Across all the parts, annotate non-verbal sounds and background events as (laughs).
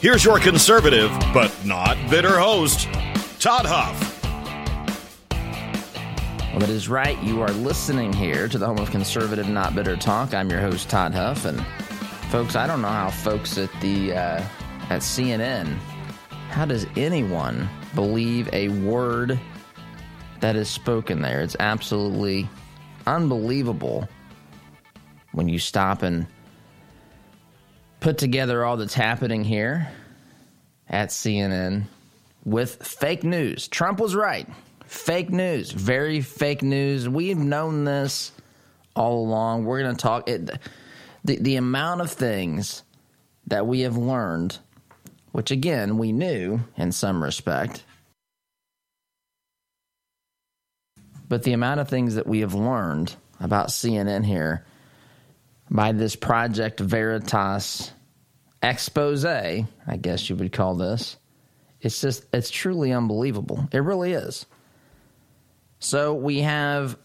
Here's your conservative, but not bitter host, Todd Huff. Well, that is right. You are listening here to the home of conservative, not bitter talk. I'm your host, Todd Huff, and folks, I don't know how folks at the uh, at CNN, how does anyone believe a word that is spoken there? It's absolutely unbelievable when you stop and put together all that's happening here at CNN with fake news. Trump was right. Fake news, very fake news. We've known this all along. We're going to talk it the the amount of things that we have learned, which again, we knew in some respect. But the amount of things that we have learned about CNN here by this Project Veritas expose, I guess you would call this. It's just, it's truly unbelievable. It really is. So we have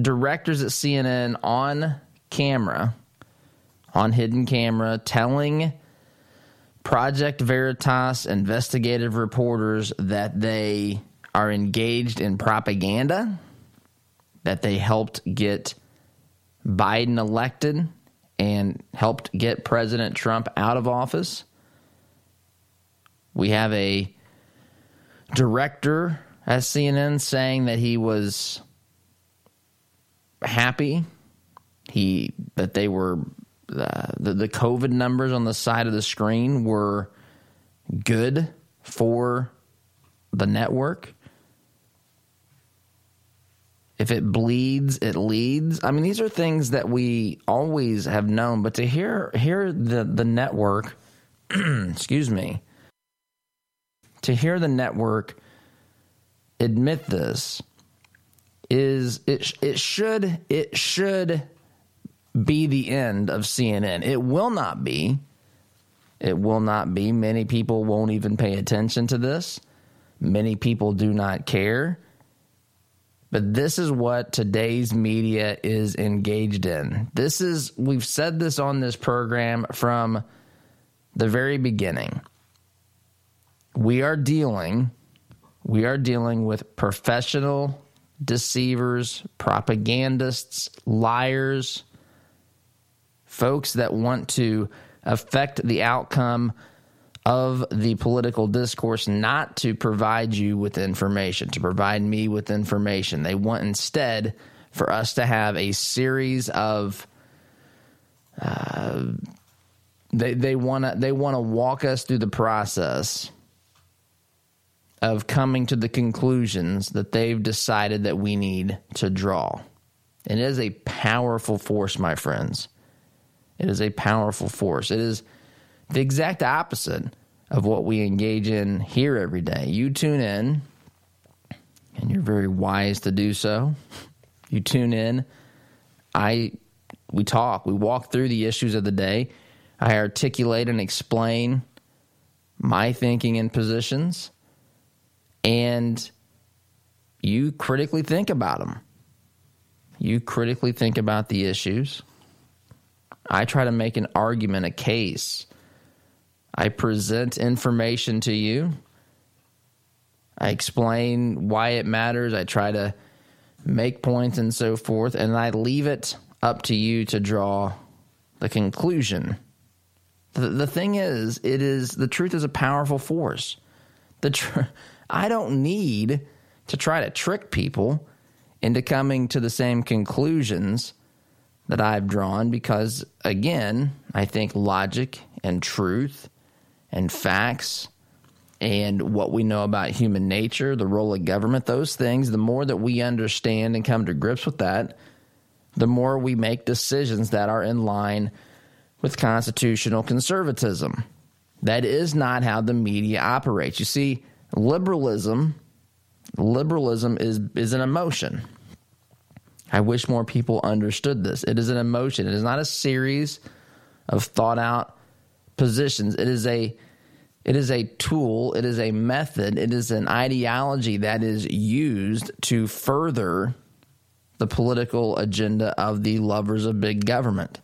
directors at CNN on camera, on hidden camera, telling Project Veritas investigative reporters that they are engaged in propaganda, that they helped get Biden elected and helped get President Trump out of office. We have a director at CNN saying that he was happy he that they were uh, the, the COVID numbers on the side of the screen were good for the network. If it bleeds, it leads. I mean, these are things that we always have known, but to hear hear the the network, (clears throat) excuse me, to hear the network admit this is it it should it should be the end of CNN. It will not be. It will not be. Many people won't even pay attention to this. Many people do not care. But this is what today's media is engaged in. This is, we've said this on this program from the very beginning. We are dealing, we are dealing with professional deceivers, propagandists, liars, folks that want to affect the outcome of the political discourse not to provide you with information, to provide me with information. They want instead for us to have a series of. Uh, they they want to they want to walk us through the process of coming to the conclusions that they've decided that we need to draw. It is a powerful force, my friends. It is a powerful force. It is the exact opposite of what we engage in here every day. You tune in, and you're very wise to do so. You tune in. I we talk, we walk through the issues of the day. I articulate and explain my thinking and positions, and you critically think about them. You critically think about the issues. I try to make an argument, a case. I present information to you. I explain why it matters. I try to make points and so forth. And I leave it up to you to draw the conclusion. The, the thing is, it is the truth is a powerful force. The tr- (laughs) I don't need to try to trick people into coming to the same conclusions that I've drawn because, again, I think logic and truth and facts and what we know about human nature, the role of government, those things, the more that we understand and come to grips with that, the more we make decisions that are in line with constitutional conservatism. That is not how the media operates. You see, liberalism liberalism is is an emotion. I wish more people understood this. It is an emotion. It is not a series of thought out positions. It is a it is a tool, it is a method, it is an ideology that is used to further the political agenda of the lovers of big government.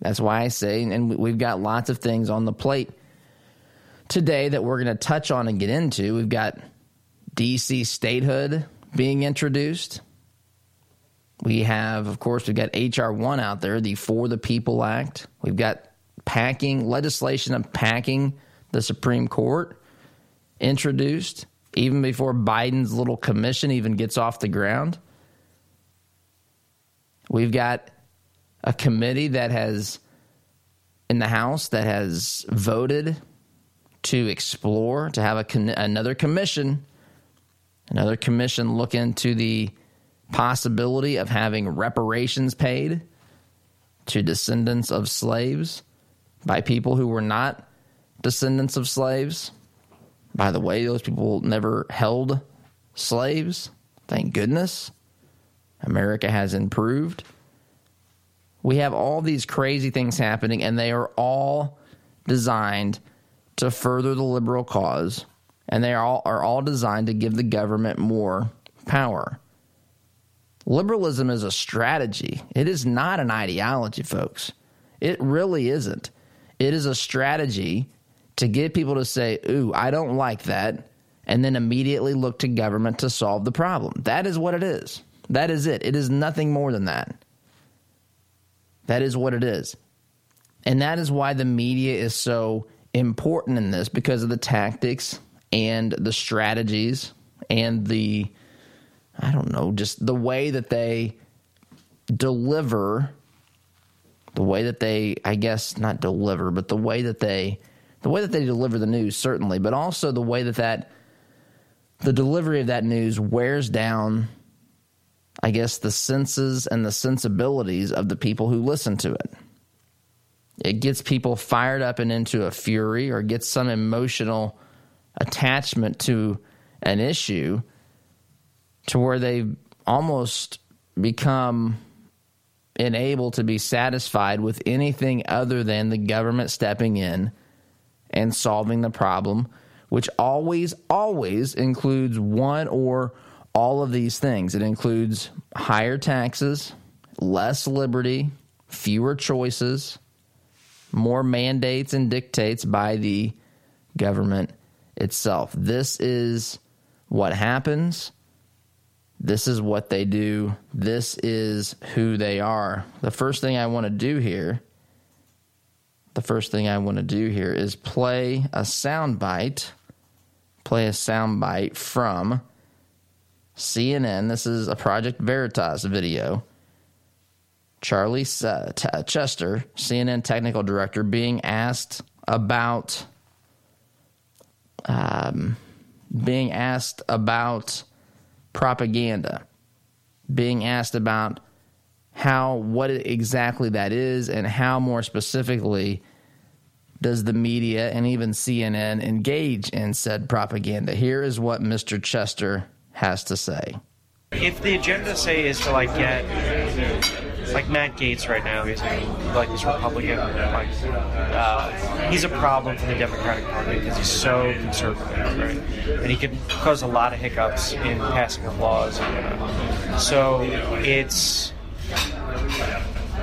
That's why I say, and we've got lots of things on the plate today that we're going to touch on and get into. We've got DC statehood being introduced. We have, of course, we've got H.R. 1 out there, the For the People Act. We've got packing legislation of packing the Supreme Court introduced even before Biden's little commission even gets off the ground. We've got a committee that has in the House that has voted to explore to have a con- another commission another commission look into the possibility of having reparations paid to descendants of slaves by people who were not descendants of slaves. By the way, those people never held slaves. Thank goodness. America has improved. We have all these crazy things happening, and they are all designed to further the liberal cause, and they are all, are all designed to give the government more power. Liberalism is a strategy, it is not an ideology, folks. It really isn't. It is a strategy to get people to say, Ooh, I don't like that, and then immediately look to government to solve the problem. That is what it is. That is it. It is nothing more than that. That is what it is. And that is why the media is so important in this because of the tactics and the strategies and the, I don't know, just the way that they deliver the way that they i guess not deliver but the way that they the way that they deliver the news certainly but also the way that that the delivery of that news wears down i guess the senses and the sensibilities of the people who listen to it. It gets people fired up and into a fury or gets some emotional attachment to an issue to where they almost become unable to be satisfied with anything other than the government stepping in and solving the problem, which always, always includes one or all of these things. It includes higher taxes, less liberty, fewer choices, more mandates and dictates by the government itself. This is what happens this is what they do. This is who they are. The first thing I want to do here, the first thing I want to do here is play a sound bite, play a sound bite from CNN. This is a Project Veritas video. Charlie uh, Chester, CNN technical director, being asked about um, being asked about propaganda, being asked about how what exactly that is and how more specifically does the media and even CNN engage in said propaganda. Here is what Mr. Chester has to say. If the agenda say is to like get like Matt Gaetz right now, he's like this Republican, like uh, he's a problem for the Democratic Party because he's so conservative, right? And he can cause a lot of hiccups in passing of laws. And, so it's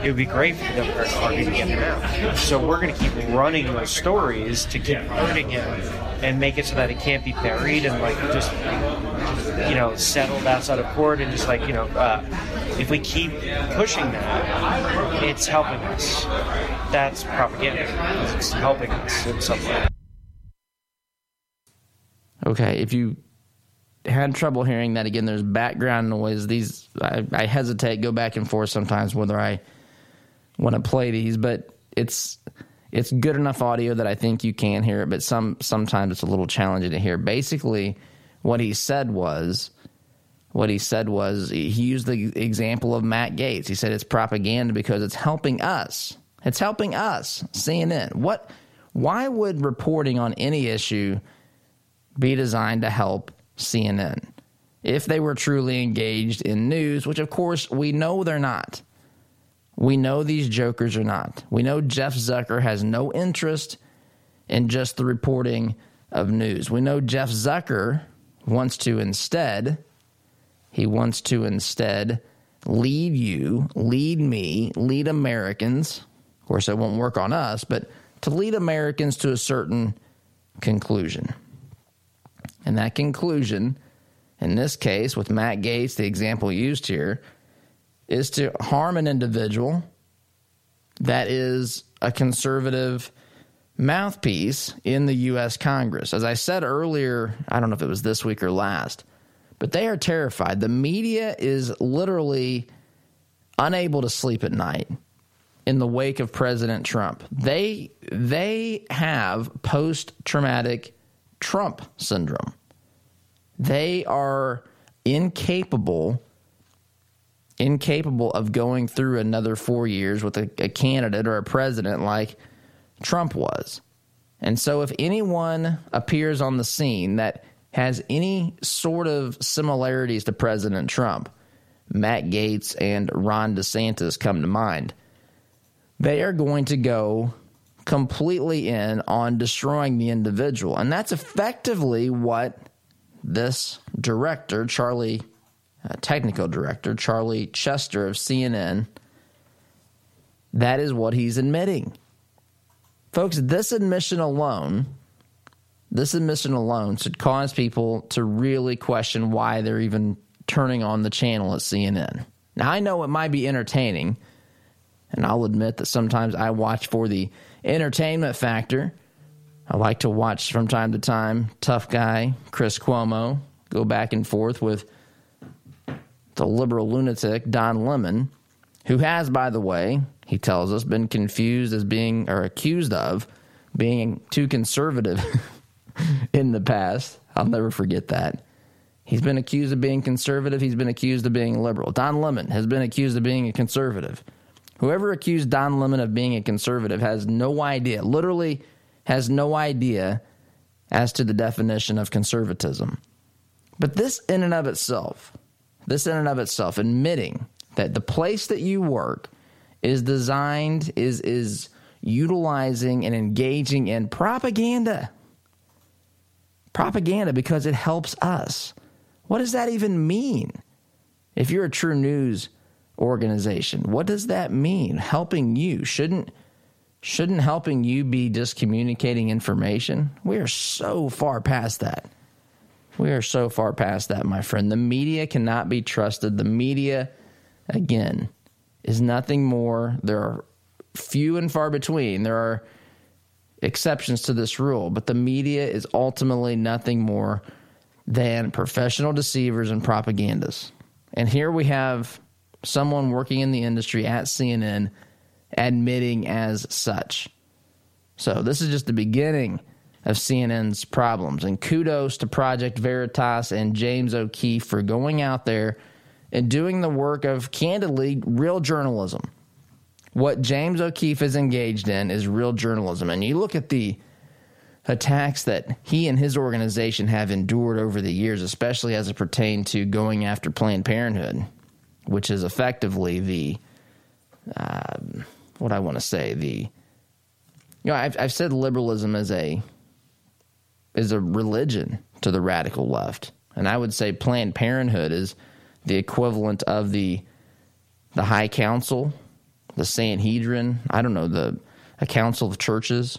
it would be great for the Democratic Party to get him out. So we're going to keep running those stories to keep hurting him and make it so that it can't be buried and like just you know settled outside of court and just like you know uh, if we keep pushing that, it's helping us. That's propaganda. It's helping us in some way. Okay, if you had trouble hearing that again, there's background noise. These I, I hesitate, go back and forth sometimes whether I want to play these, but it's it's good enough audio that I think you can hear it. But some sometimes it's a little challenging to hear. Basically, what he said was what he said was he used the example of Matt Gaetz. He said it's propaganda because it's helping us. It's helping us, CNN. What Why would reporting on any issue be designed to help CNN if they were truly engaged in news, which of course we know they're not? We know these jokers are not. We know Jeff Zucker has no interest in just the reporting of news. We know Jeff Zucker wants to instead, he wants to instead lead you, lead me, lead Americans. Of course, it won't work on us, but to lead Americans to a certain conclusion. And that conclusion, in this case, with Matt Gaetz, the example used here, is to harm an individual that is a conservative mouthpiece in the U.S. Congress. As I said earlier, I don't know if it was this week or last, but they are terrified. The media is literally unable to sleep at night in the wake of President Trump. They they have post traumatic Trump syndrome. They are incapable incapable of going through another 4 years with a, a candidate or a president like Trump was. And so if anyone appears on the scene that has any sort of similarities to President Trump, Matt Gaetz and Ron DeSantis come to mind. They are going to go completely in on destroying the individual. And that's effectively what this director, Charlie, uh, technical director, Charlie Chester of CNN, that is what he's admitting. Folks, this admission alone this admission alone should cause people to really question why they're even turning on the channel at CNN. Now, I know it might be entertaining, and I'll admit that sometimes I watch for the entertainment factor. I like to watch from time to time tough guy Chris Cuomo go back and forth with the liberal lunatic Don Lemon, who has, by the way, he tells us, been confused as being or accused of being too conservative (laughs) in the past. I'll never forget that. He's been accused of being conservative. He's been accused of being liberal. Don Lemon has been accused of being a conservative. Whoever accused Don Lemon of being a conservative has no idea, literally has no idea as to the definition of conservatism. But this, in and of itself, this in and of itself, admitting that the place that you work is designed, is, is utilizing and engaging in propaganda propaganda because it helps us. What does that even mean? If you're a true news organization, what does that mean? Helping you shouldn't shouldn't helping you be just communicating information? We are so far past that. We are so far past that, my friend. The media cannot be trusted. The media again is nothing more. There are few and far between. There are exceptions to this rule, but the media is ultimately nothing more than professional deceivers and propagandists. And here we have someone working in the industry at CNN admitting as such. So this is just the beginning of CNN's problems. And kudos to Project Veritas and James O'Keefe for going out there and doing the work of candidly real journalism what James O'Keefe is engaged in is real journalism. And you look at the attacks that he and his organization have endured over the years, especially as it pertained to going after Planned Parenthood, which is effectively the, uh, what I want to say, the, you know, I've, I've said liberalism is a, is a religion to the radical left. And I would say Planned Parenthood is the equivalent of the, the High Council the Sanhedrin, I don't know, the a council of churches,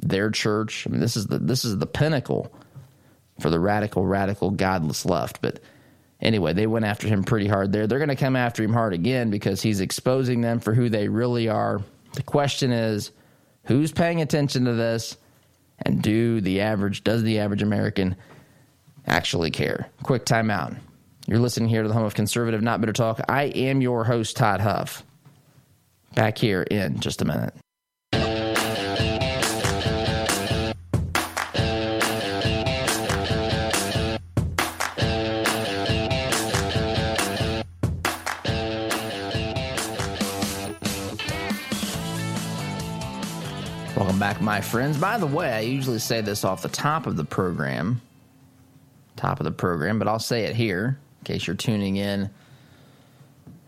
their church. I mean, this is the this is the pinnacle for the radical, radical, godless left. But anyway, they went after him pretty hard there. They're going to come after him hard again because he's exposing them for who they really are. The question is, who's paying attention to this, and do the average does the average American actually care? Quick timeout. You're listening here to the home of conservative, not bitter talk. I am your host, Todd Huff back here in just a minute. Welcome back, my friends. By the way, I usually say this off the top of the program, top of the program, but I'll say it here case you're tuning in,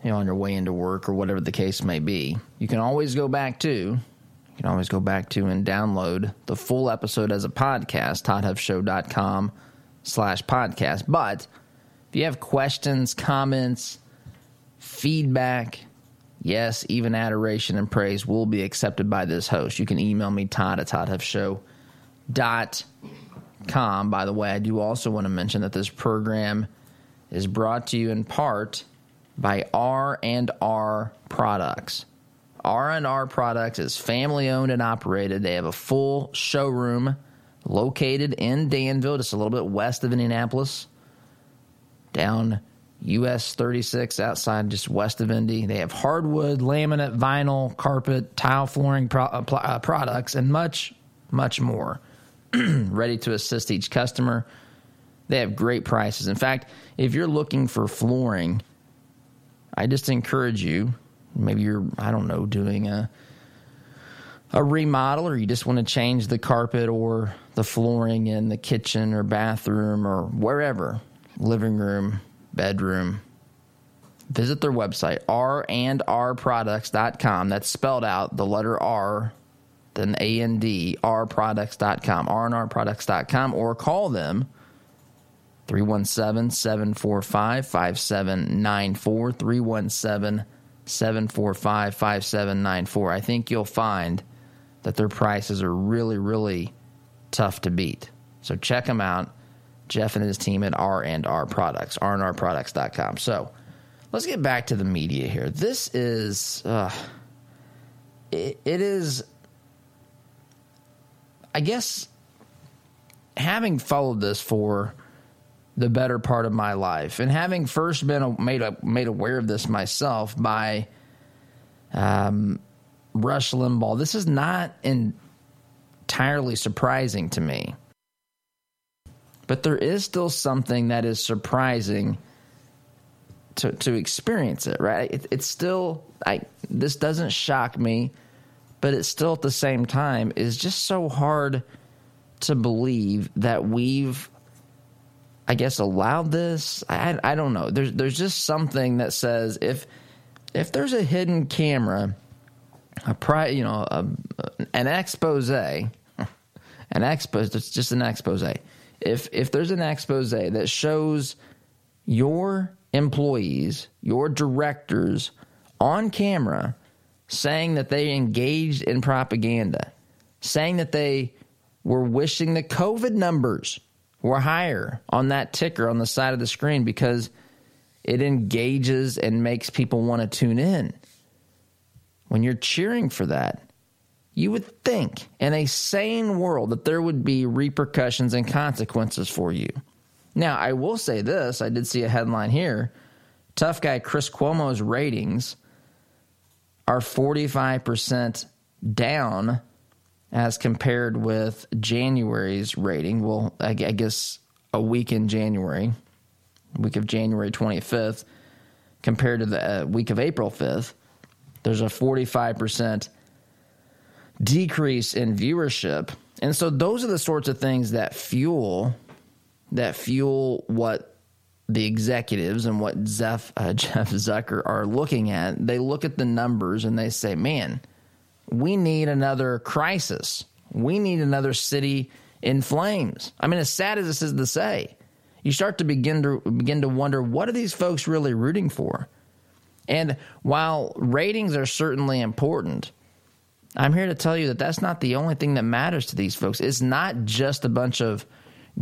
you know, on your way into work or whatever the case may be. You can always go back to, you can always go back to and download the full episode as a podcast, toddhuffshow.com slash podcast. But if you have questions, comments, feedback, Yes, even adoration and praise will be accepted by this host. You can email me, Todd at ToddHuffShow.com. By the way, I do also want to mention that this program is brought to you in part by R and R Products. R and R Products is family owned and operated. They have a full showroom located in Danville, just a little bit west of Indianapolis, down US 36 outside just west of Indy. They have hardwood, laminate, vinyl, carpet, tile flooring pro- uh, uh, products, and much, much more. (clears throat) Ready to assist each customer. They have great prices. In fact, if you're looking for flooring, I just encourage you. Maybe you're, I don't know, doing a a remodel or you just want to change the carpet or the flooring in the kitchen or bathroom or wherever, living room, bedroom. Visit their website, r&rproducts.com That's spelled out the letter R, then A A N D, d r products.com r&rproducts.com rnrproducts.com, or call them 317 745 5794. 317 745 5794. I think you'll find that their prices are really, really tough to beat. So check them out. Jeff and his team at R and R Products, rnrproducts.com. So let's get back to the media here. This is, uh, it, it is, I guess, having followed this for the better part of my life, and having first been made made aware of this myself by um, Rush Limbaugh, this is not entirely surprising to me but there is still something that is surprising to to experience it. Right? It, it's still I this doesn't shock me, but it still at the same time is just so hard to believe that we've I guess allowed this. I I don't know. There's there's just something that says if if there's a hidden camera, a pri you know a, an expose, (laughs) an expose. It's just an expose if if there's an expose that shows your employees, your directors on camera saying that they engaged in propaganda, saying that they were wishing the COVID numbers were higher on that ticker on the side of the screen because it engages and makes people want to tune in. When you're cheering for that, you would think in a sane world that there would be repercussions and consequences for you. Now, I will say this I did see a headline here. Tough guy Chris Cuomo's ratings are 45% down as compared with January's rating. Well, I guess a week in January, week of January 25th, compared to the uh, week of April 5th. There's a 45% decrease in viewership. And so those are the sorts of things that fuel that fuel what the executives and what Zeph, uh, (laughs) Jeff Zucker are looking at. They look at the numbers and they say, "Man, we need another crisis. We need another city in flames." I mean, as sad as this is to say, you start to begin to begin to wonder what are these folks really rooting for? And while ratings are certainly important, I'm here to tell you that that's not the only thing that matters to these folks. It's not just a bunch of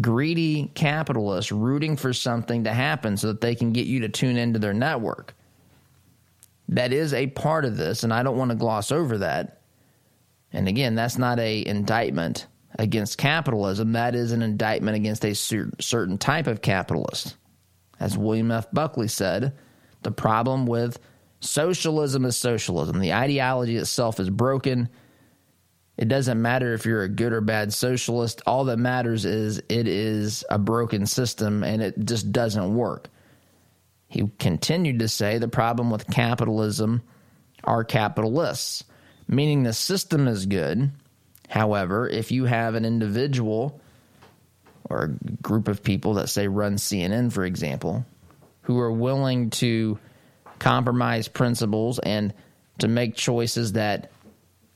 greedy capitalists rooting for something to happen so that they can get you to tune into their network. That is a part of this, and I don't want to gloss over that. And again, that's not a indictment against capitalism. That is an indictment against a certain type of capitalist. As William F. Buckley said, the problem with Socialism is socialism. The ideology itself is broken. It doesn't matter if you're a good or bad socialist. All that matters is it is a broken system and it just doesn't work. He continued to say the problem with capitalism are capitalists, meaning the system is good, However, if you have an individual or a group of people that say run CNN, for example, who are willing to compromise principles and to make choices that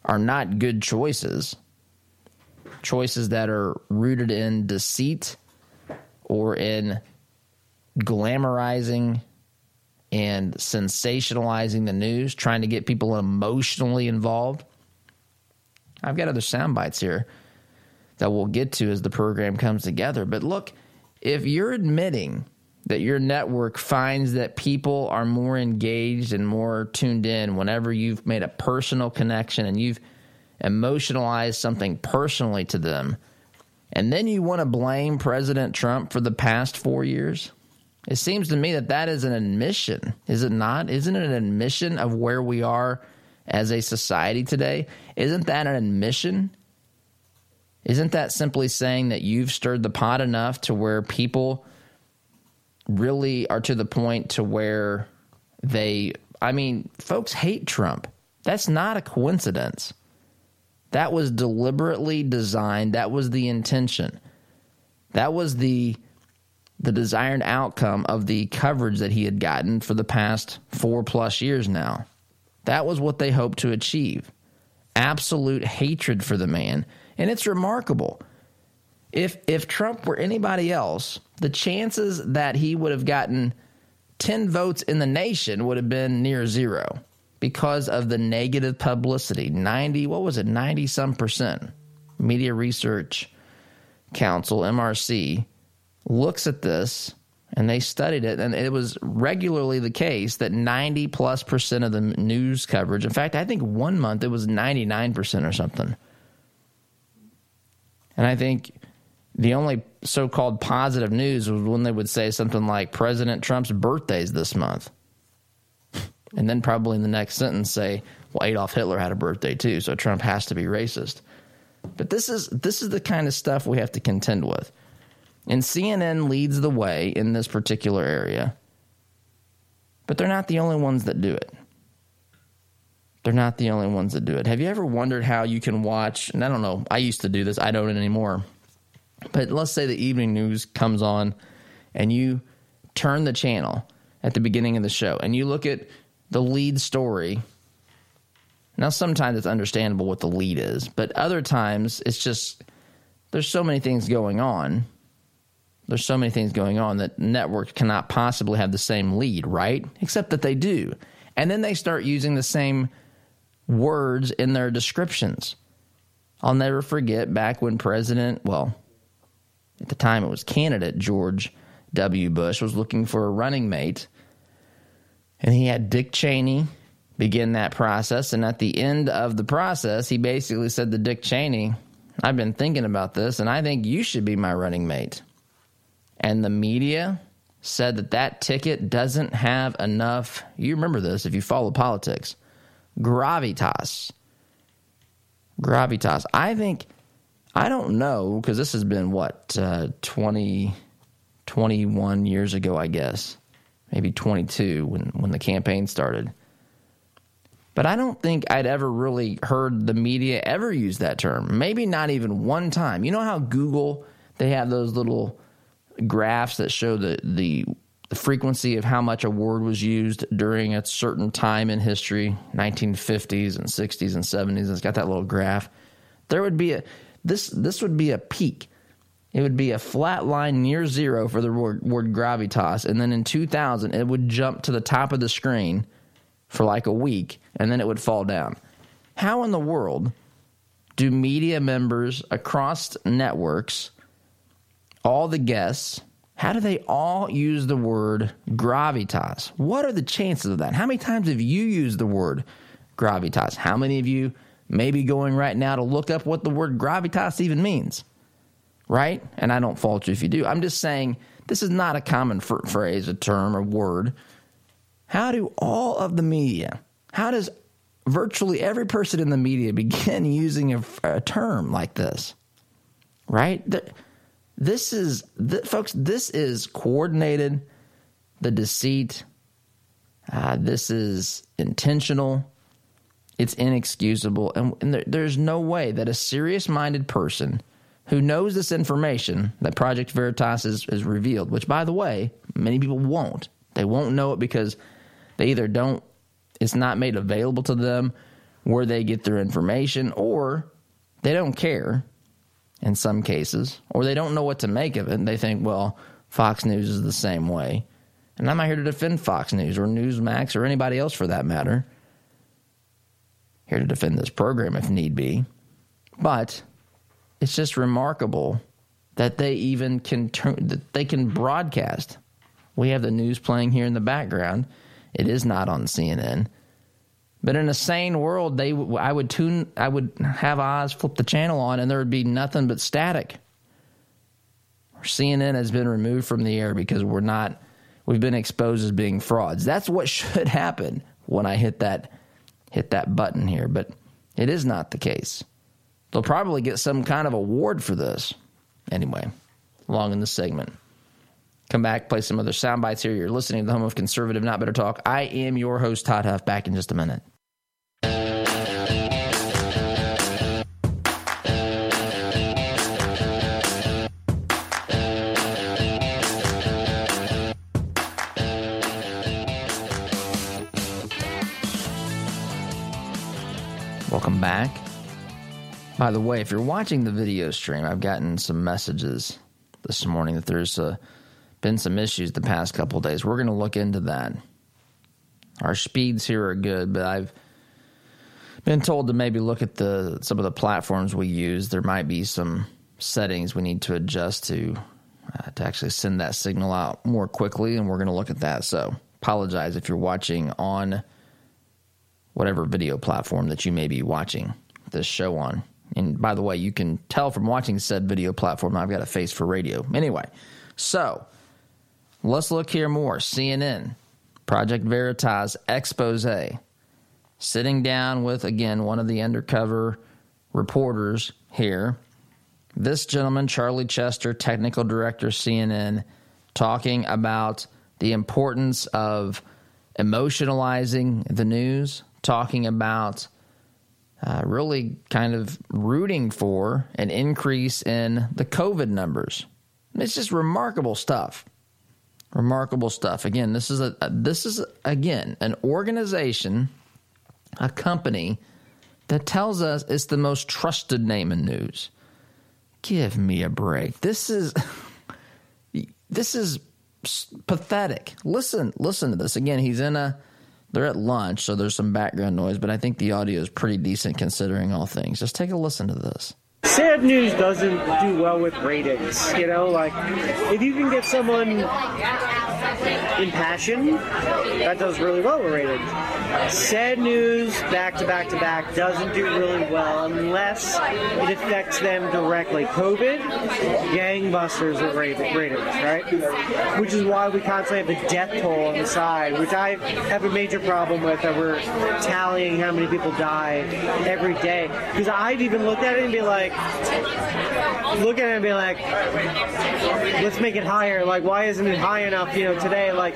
are not good choices, choices that are rooted in deceit or in glamorizing and sensationalizing the news, trying to get people emotionally involved. I've got other sound bites here that we'll get to as the program comes together. But look, if you're admitting that your network finds that people are more engaged and more tuned in whenever you've made a personal connection and you've emotionalized something personally to them, and then you want to blame President Trump for the past four years, it seems to me that that is an admission, is it not? Isn't it an admission of where we are as a society today? Isn't that an admission? Isn't that simply saying that you've stirred the pot enough to where people really are to the point to where they, I mean, folks hate Trump. That's not a coincidence. That was deliberately designed. That was the intention. That was the the desired outcome of the coverage that he had gotten for the past four plus years now. That was what they hoped to achieve. Absolute hatred for the man. And it's remarkable. If if Trump were anybody else, the chances that he would have gotten 10 votes in the nation would have been near zero because of the negative publicity. 90, what was it? 90 some percent. Media Research Council, MRC, looks at this and they studied it and it was regularly the case that 90 plus percent of the news coverage in fact i think one month it was 99% or something. And i think the only so-called positive news was when they would say something like president trump's birthday's this month. (laughs) And then probably in the next sentence say well adolf hitler had a birthday too so trump has to be racist. But this is this is the kind of stuff we have to contend with and CNN leads the way in this particular area. But they're not the only ones that do it. They're not the only ones that do it. Have you ever wondered how you can watch? And I don't know, I used to do this, I don't anymore. But let's say the evening news comes on and you turn the channel at the beginning of the show and you look at the lead story. Now, sometimes it's understandable what the lead is, but other times it's just there's so many things going on there's so many things going on that networks cannot possibly have the same lead, right? Except that they do. And then they start using the same words in their descriptions. I'll never forget back when President, well, at the time it was candidate George W. Bush was looking for a running mate. And he had Dick Cheney begin that process. And at the end of the process, he basically said to Dick Cheney, I've been thinking about this, and I think you should be my running mate and the media said that that ticket doesn't have enough. You remember this if you follow politics. Gravitas. Gravitas. I think, I don't know, because this has been what, uh, 20, 21 years ago, I guess. Maybe 22 when, when the campaign started. But I don't think I'd ever really heard the media ever use that term. Maybe not even one time. You know how Google, they have those little graphs that show the, the frequency of how much a word was used during a certain time in history 1950s and 60s and 70s and it's got that little graph. There would be a this this would be a peak. It would be a flat line near zero for the word, word gravitas and then in 2000 it would jump to the top of the screen for like a week and then it would fall down. How in the world do media members across networks all the guests, how do they all use the word gravitas? What are the chances of that? How many times have you used the word gravitas? How many of you may be going right now to look up what the word gravitas even means? Right? And I don't fault you if you do. I'm just saying this is not a common phrase, a term, a word. How do all of the media, how does virtually every person in the media begin (laughs) using a, a term like this? Right? This is, th- folks, this is coordinated, the deceit. Uh, this is intentional. It's inexcusable. And, and there, there's no way that a serious minded person who knows this information that Project Veritas is, is revealed, which, by the way, many people won't. They won't know it because they either don't, it's not made available to them where they get their information, or they don't care in some cases, or they don't know what to make of it. And they think, well, Fox News is the same way. And I'm not here to defend Fox News or Newsmax or anybody else for that matter. Here to defend this program if need be. But it's just remarkable that they even can turn that they can broadcast. We have the news playing here in the background. It is not on CNN. But in a sane world, they I would tune I would have Oz flip the channel on and there would be nothing but static. CNN has been removed from the air because we're not we've been exposed as being frauds. That's what (laughs) should happen when I hit that hit that button here, but it is not the case. They'll probably get some kind of award for this. Anyway, long in the segment. Come back, play some other sound bites here. You're listening to the home of conservative, not better talk. I am your host, Todd Huff. Back in just a minute. Welcome back. By the way, if you're watching the video stream, I've gotten some messages this morning that there's uh, been some issues the past couple days. We're going to look into that. Our speeds here are good, but I've been told to maybe look at the some of the platforms we use. There might be some settings we need to adjust to uh, to actually send that signal out more quickly, and we're going to look at that. So, apologize if you're watching on whatever video platform that you may be watching this show on. And by the way, you can tell from watching said video platform, I've got a face for radio. Anyway, so let's look here more. CNN, Project Veritas expose. Sitting down with, again, one of the undercover reporters here. This gentleman, Charlie Chester, technical director, CNN, talking about the importance of emotionalizing the news, talking about uh, really kind of rooting for an increase in the COVID numbers. It's just remarkable stuff. Remarkable stuff. Again, this is a this is again an organization, a company that tells us it's the most trusted name in news. Give me a break. This is (laughs) this is pathetic. Listen, listen to this again. He's in a they're at lunch, so there's some background noise, but I think the audio is pretty decent considering all things. Just take a listen to this. Sad news doesn't do well with ratings. You know, like if you can get someone impassioned, that does really well with ratings. Sad news back to back to back doesn't do really well unless it affects them directly. COVID, gangbusters with ratings, right? Which is why we constantly have the death toll on the side, which I have a major problem with that we're tallying how many people die every day. Because I've even looked at it and be like, look at it and be like, let's make it higher. Like, why isn't it high enough, you know, today? Like,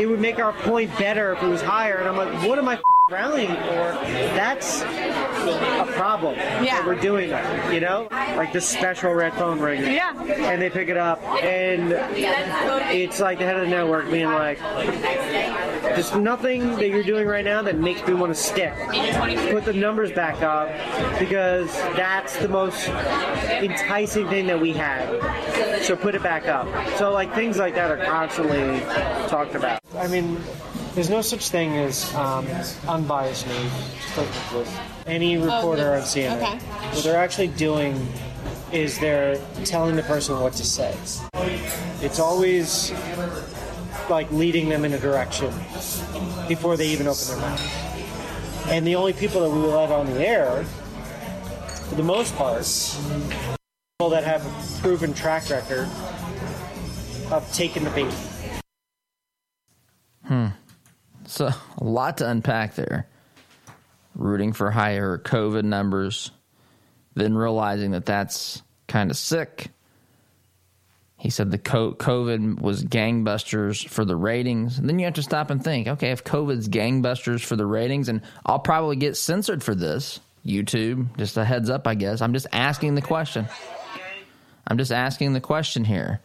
it would make our point better if it was higher. And I'm like, what am I rallying or That's a problem. Yeah. We're doing that, you know? Like this special red phone ring. Yeah. And they pick it up, and it's like the head of the network being like, there's nothing that you're doing right now that makes me want to stick. Put the numbers back up because that's the most enticing thing that we had. So put it back up. So like things like that are constantly talked about. I mean, there's no such thing as um, unbiased news. Just like this. Any reporter on CNN, Okay. what they're actually doing is they're telling the person what to say. It's always like leading them in a direction before they even open their mouth. And the only people that we will let on the air, for the most part, are people that have a proven track record of taking the bait. So, a lot to unpack there. Rooting for higher COVID numbers, then realizing that that's kind of sick. He said the COVID was gangbusters for the ratings. And then you have to stop and think okay, if COVID's gangbusters for the ratings, and I'll probably get censored for this, YouTube, just a heads up, I guess. I'm just asking the question. I'm just asking the question here.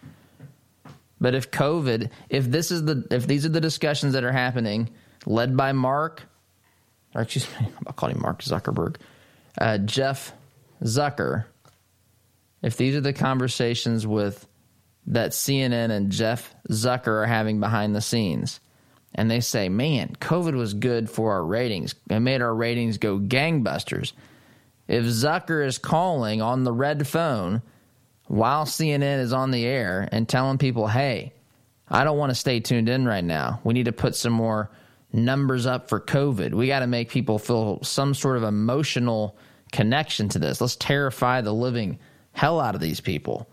But if COVID, if this is the, if these are the discussions that are happening, led by Mark, or excuse me, (laughs) I'll call him Mark Zuckerberg, uh, Jeff Zucker, if these are the conversations with that CNN and Jeff Zucker are having behind the scenes, and they say, man, COVID was good for our ratings. It made our ratings go gangbusters. If Zucker is calling on the red phone while CNN is on the air and telling people, hey, I don't want to stay tuned in right now. We need to put some more numbers up for COVID. We got to make people feel some sort of emotional connection to this. Let's terrify the living hell out of these people.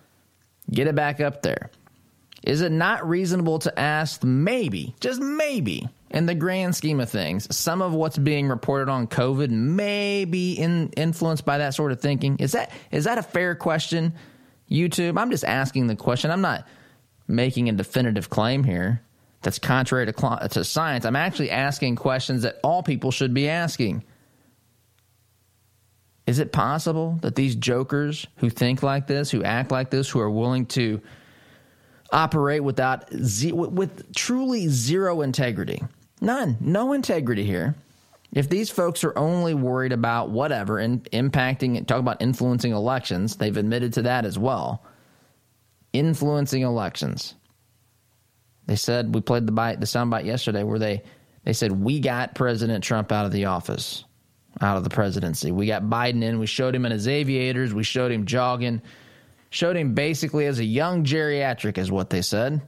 Get it back up there. Is it not reasonable to ask, maybe, just maybe, in the grand scheme of things, some of what's being reported on COVID may be in, influenced by that sort of thinking? Is that is that a fair question, YouTube? I'm just asking the question. I'm not making a definitive claim here that's contrary to, to science. I'm actually asking questions that all people should be asking. Is it possible that these jokers who think like this, who act like this, who are willing to operate without with truly zero integrity, none, no integrity here. If these folks are only worried about whatever and impacting, talk about influencing elections, they've admitted to that as well. Influencing elections. They said we played the bite, the soundbite yesterday where they they said we got President Trump out of the office out of the presidency. We got Biden in. We showed him in his aviators. We showed him jogging. Showed him basically as a young geriatric, is what they said.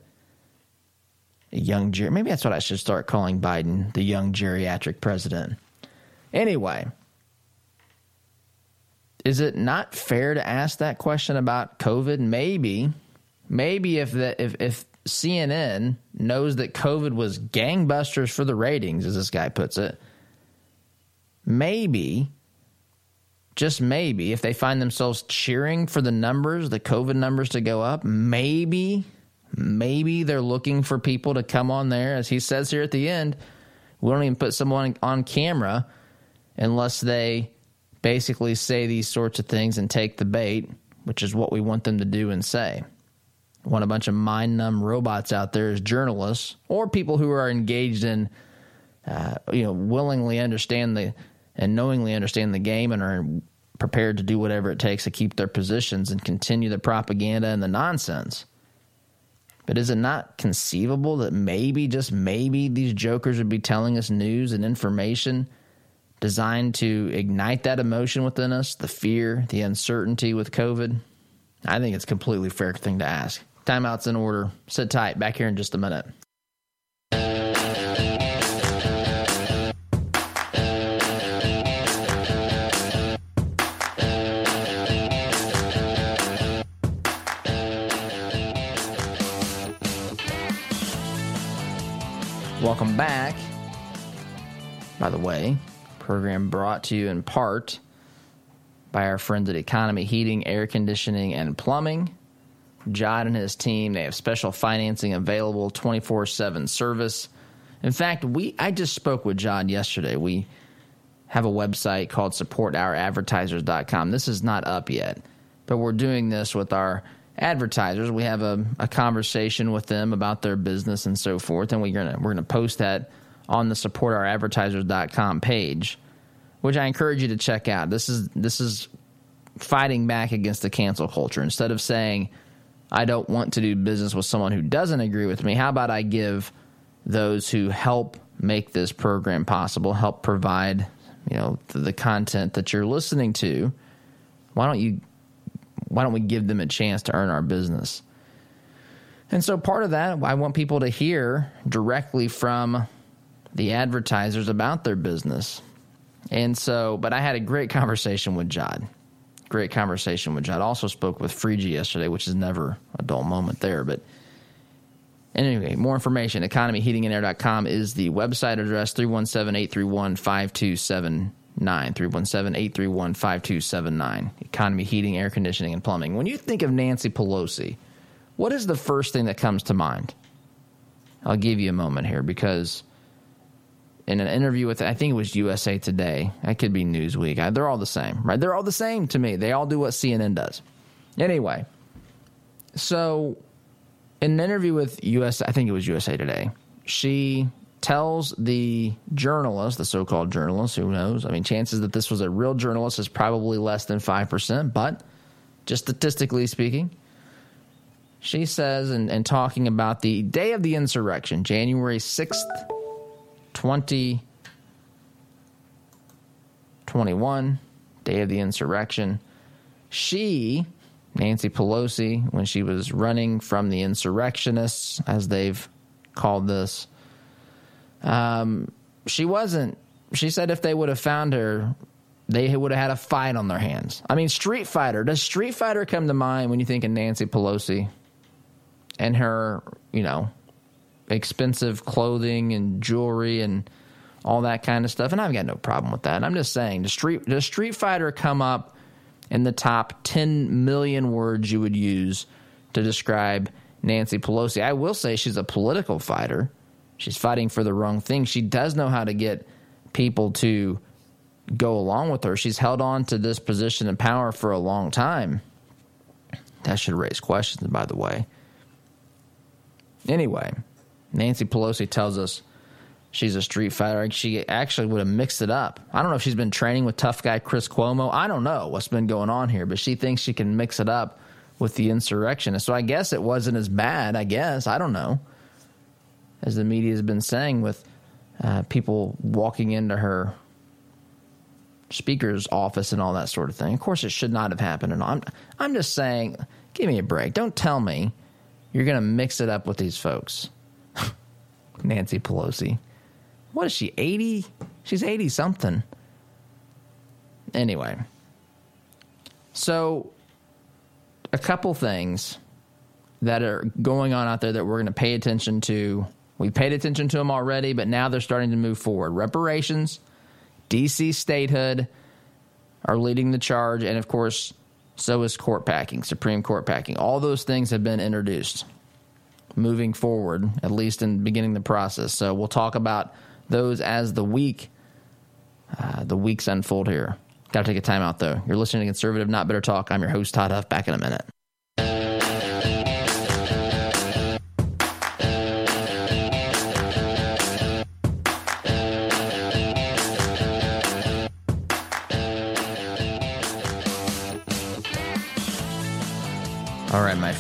Young ger. Maybe that's what I should start calling Biden, the young geriatric president. Anyway, is it not fair to ask that question about COVID? Maybe, maybe if the if if CNN knows that COVID was gangbusters for the ratings, as this guy puts it maybe, just maybe, if they find themselves cheering for the numbers, the COVID numbers to go up, maybe, maybe they're looking for people to come on there. As he says here at the end, we don't even put someone on camera unless they basically say these sorts of things and take the bait, which is what we want them to do and say. Want a bunch of mind numb robots out there as journalists or people who are engaged in, uh, you know, willingly understand the and knowingly understand the game and are prepared to do whatever it takes to keep their positions and continue the propaganda and the nonsense. But is it not conceivable that maybe, just maybe, these jokers would be telling us news and information designed to ignite that emotion within us, the fear, the uncertainty with COVID? I think it's a completely fair thing to ask. Timeout's in order. Sit tight. Back here in just a minute. Welcome back. By the way, program brought to you in part by our friends at Economy Heating, Air Conditioning, and Plumbing. Jod and his team, they have special financing available, 24/7 service. In fact, we I just spoke with Jod yesterday. We have a website called supportouradvertisers.com. This is not up yet, but we're doing this with our advertisers. We have a, a conversation with them about their business and so forth, and we're gonna we're gonna post that on the supportouradvertisers.com page, which I encourage you to check out. This is this is fighting back against the cancel culture. Instead of saying I don't want to do business with someone who doesn't agree with me, how about I give those who help make this program possible, help provide, you know, the, the content that you're listening to. Why don't you why don't we give them a chance to earn our business? And so part of that, I want people to hear directly from the advertisers about their business. And so, but I had a great conversation with Jod. Great conversation with Jod. Also spoke with Freegy yesterday, which is never a dull moment there. But anyway, more information, economyheatingandair.com is the website address, 317 831 5279. 317 831 5279. Economy, heating, air conditioning, and plumbing. When you think of Nancy Pelosi, what is the first thing that comes to mind? I'll give you a moment here because in an interview with, I think it was USA Today, I could be Newsweek, I, they're all the same, right? They're all the same to me. They all do what CNN does. Anyway, so in an interview with USA, I think it was USA Today, she tells the journalist, the so called journalist, who knows? I mean, chances that this was a real journalist is probably less than 5%, but just statistically speaking, she says, and, and talking about the day of the insurrection, January 6th, 2021, day of the insurrection, she, Nancy Pelosi, when she was running from the insurrectionists, as they've called this, um, she wasn't. She said if they would have found her, they would have had a fight on their hands. I mean, Street Fighter. Does Street Fighter come to mind when you think of Nancy Pelosi and her, you know, expensive clothing and jewelry and all that kind of stuff? And I've got no problem with that. I'm just saying, does Street does Street Fighter come up in the top 10 million words you would use to describe Nancy Pelosi? I will say she's a political fighter. She's fighting for the wrong thing. She does know how to get people to go along with her. She's held on to this position of power for a long time. That should raise questions, by the way. Anyway, Nancy Pelosi tells us she's a street fighter. She actually would have mixed it up. I don't know if she's been training with tough guy Chris Cuomo. I don't know what's been going on here, but she thinks she can mix it up with the insurrection. So I guess it wasn't as bad, I guess. I don't know as the media has been saying, with uh, people walking into her speaker's office and all that sort of thing. Of course, it should not have happened. And I'm, I'm just saying, give me a break. Don't tell me you're going to mix it up with these folks. (laughs) Nancy Pelosi. What is she, 80? She's 80 something. Anyway, so a couple things that are going on out there that we're going to pay attention to we paid attention to them already, but now they're starting to move forward. Reparations, DC statehood are leading the charge, and of course, so is court packing, Supreme Court packing. All those things have been introduced moving forward, at least in beginning the process. So we'll talk about those as the week uh, the weeks unfold here. Got to take a time out though. You're listening to Conservative Not Bitter Talk. I'm your host Todd Huff. Back in a minute.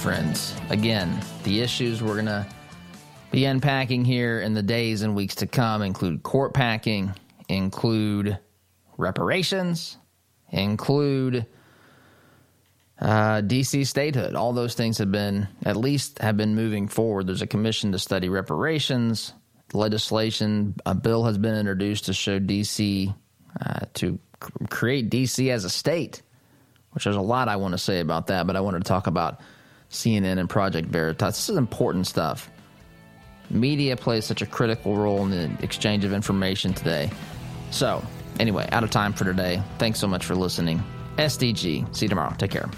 Friends. Again, the issues we're going to be unpacking here in the days and weeks to come include court packing, include reparations, include uh, DC statehood. All those things have been, at least, have been moving forward. There's a commission to study reparations. Legislation, a bill has been introduced to show DC, uh, to create DC as a state which there's a lot I want to say about that, but I wanted to talk about CNN and Project Veritas. This is important stuff. Media plays such a critical role in the exchange of information today. So, anyway, out of time for today. Thanks so much for listening. SDG. See you tomorrow. Take care.